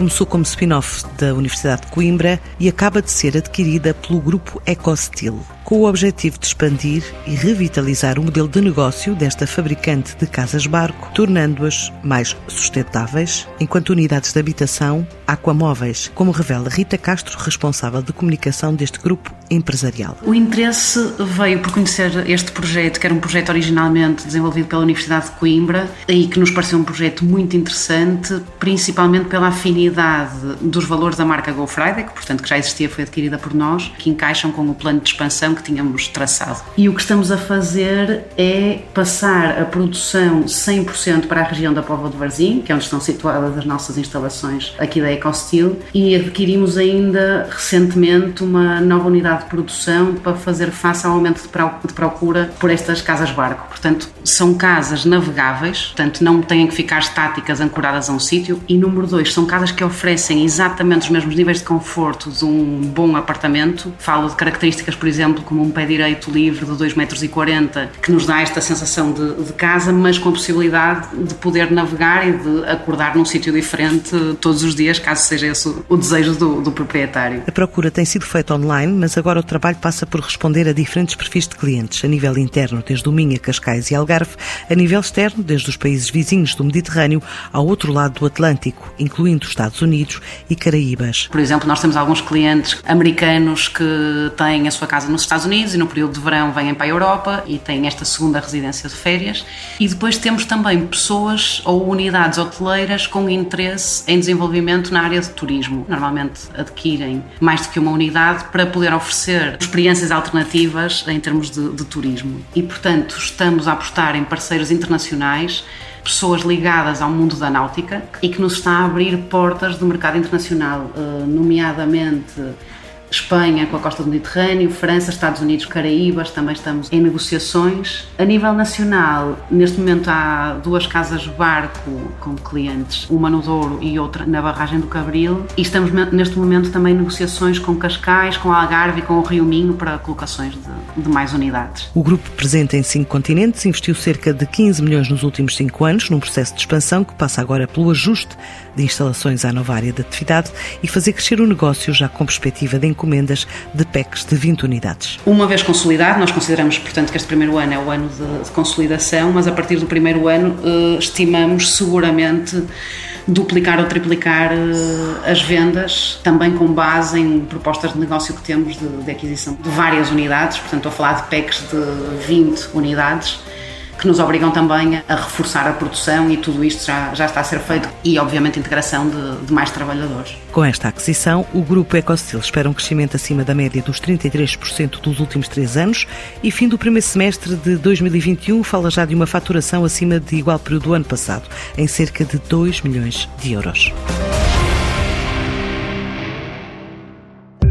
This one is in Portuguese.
começou como spin-off da Universidade de Coimbra e acaba de ser adquirida pelo grupo EcoSteel, com o objetivo de expandir e revitalizar o modelo de negócio desta fabricante de casas-barco, tornando-as mais sustentáveis, enquanto unidades de habitação aquamóveis, como revela Rita Castro, responsável de comunicação deste grupo empresarial. O interesse veio por conhecer este projeto, que era um projeto originalmente desenvolvido pela Universidade de Coimbra e que nos pareceu um projeto muito interessante, principalmente pela afinidade dos valores da marca Go Friday, que portanto que já existia, foi adquirida por nós, que encaixam com o plano de expansão que tínhamos traçado. E o que estamos a fazer é passar a produção 100% para a região da Póvoa de Varzim, que é onde estão situadas as nossas instalações aqui da EcoSteel, e adquirimos ainda recentemente uma nova unidade de produção para fazer face ao aumento de procura por estas casas-barco. Portanto, são casas navegáveis, portanto não têm que ficar estáticas ancoradas a um sítio, e número dois, são casas que que oferecem exatamente os mesmos níveis de conforto de um bom apartamento. Falo de características, por exemplo, como um pé direito livre de 2,40 metros, que nos dá esta sensação de, de, casa, mas com a possibilidade de poder navegar e de acordar num sítio diferente todos os dias, caso seja esse o desejo do, do proprietário. A procura tem sido feita online, mas agora o trabalho passa por responder a diferentes perfis de clientes, a nível interno, desde o Minha, Cascais e Algarve, a nível externo, desde os países vizinhos do Mediterrâneo ao outro lado do Atlântico, incluindo os Estados Unidos e Caraíbas. Por exemplo, nós temos alguns clientes americanos que têm a sua casa nos Estados Unidos e no período de verão vêm para a Europa e têm esta segunda residência de férias. E depois temos também pessoas ou unidades hoteleiras com interesse em desenvolvimento na área de turismo. Normalmente adquirem mais do que uma unidade para poder oferecer experiências alternativas em termos de, de turismo. E, portanto, estamos a apostar em parceiros internacionais pessoas ligadas ao mundo da náutica e que nos está a abrir portas do mercado internacional, eh, nomeadamente Espanha com a costa do Mediterrâneo, França, Estados Unidos, Caraíbas, também estamos em negociações. A nível nacional, neste momento há duas casas barco com clientes, uma no Douro e outra na barragem do Cabril, e estamos neste momento também em negociações com Cascais, com Algarve e com o Rio Minho para colocações de, de mais unidades. O grupo presente em cinco continentes investiu cerca de 15 milhões nos últimos cinco anos num processo de expansão que passa agora pelo ajuste de instalações à nova área de atividade e fazer crescer o negócio já com perspectiva de encomendas de PECs de 20 unidades. Uma vez consolidado, nós consideramos, portanto, que este primeiro ano é o ano de, de consolidação, mas a partir do primeiro ano eh, estimamos seguramente duplicar ou triplicar eh, as vendas, também com base em propostas de negócio que temos de, de aquisição de várias unidades, portanto, estou a falar de PECs de 20 unidades que nos obrigam também a reforçar a produção e tudo isto já, já está a ser feito e, obviamente, a integração de, de mais trabalhadores. Com esta aquisição, o Grupo Ecostil espera um crescimento acima da média dos 33% dos últimos três anos e fim do primeiro semestre de 2021 fala já de uma faturação acima de igual período do ano passado, em cerca de 2 milhões de euros.